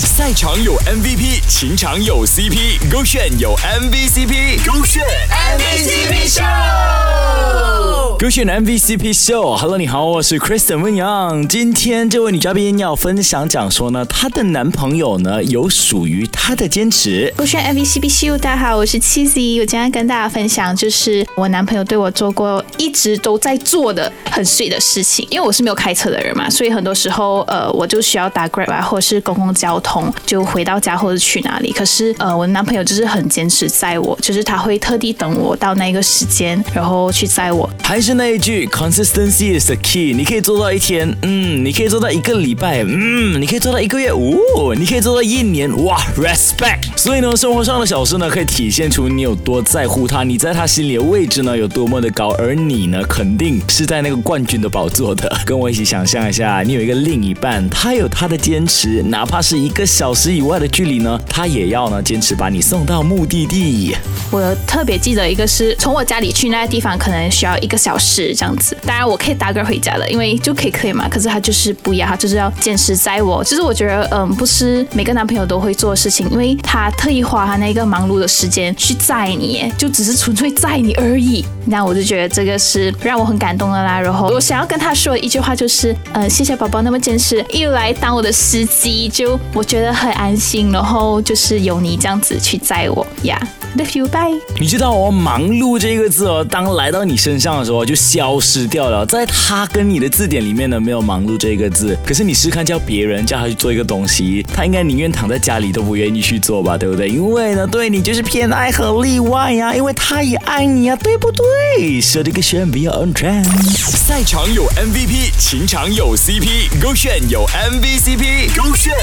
赛场有 MVP，情场有 CP，勾选有 MVCp，勾选 MVCp Show，勾选 MVCp Show。Hello，你好，我是 Kristen 温阳。今天这位女嘉宾要分享讲说呢，她的男朋友呢有属于她的坚持。勾选 MVCp Show，大家好，我是 Cheesy，我今天跟大家分享就是我男朋友对我做过一直都在做的很碎的事情。因为我是没有开车的人嘛，所以很多时候呃我就需要打 Grab 啊，或者是公共交通。就回到家或者去哪里，可是呃，我的男朋友就是很坚持载我，就是他会特地等我到那个时间，然后去载我。还是那一句，consistency is the key。你可以做到一天，嗯，你可以做到一个礼拜，嗯，你可以做到一个月，哦，你可以做到一年，哇，respect。所以呢，生活上的小事呢，可以体现出你有多在乎他，你在他心里的位置呢有多么的高，而你呢，肯定是在那个冠军的宝座的。跟我一起想象一下，你有一个另一半，他有他的坚持，哪怕是一个小。时以外的距离呢，他也要呢坚持把你送到目的地。我特别记得一个是从我家里去那个地方，可能需要一个小时是这样子。当然我可以搭个回家了，因为就可以可以嘛。可是他就是不一样，他就是要坚持载我。其实我觉得，嗯，不是每个男朋友都会做的事情，因为他特意花他那个忙碌的时间去载你，就只是纯粹载你而已。那我就觉得这个是让我很感动的啦。然后我想要跟他说一句话，就是，嗯，谢谢宝宝那么坚持，又来当我的司机，就我觉得。很安心，然后就是有你这样子去载我呀。Love you, bye。你知道哦，忙碌这个字哦，当来到你身上的时候就消失掉了。在他跟你的字典里面呢，没有忙碌这个字。可是你试看叫别人叫他去做一个东西，他应该宁愿躺在家里都不愿意去做吧，对不对？因为呢，对你就是偏爱和例外呀，因为他也爱你啊，对不对？设这个选 Be on trend。赛场有 MVP，情场有 CP，勾选有 MVCp，勾选。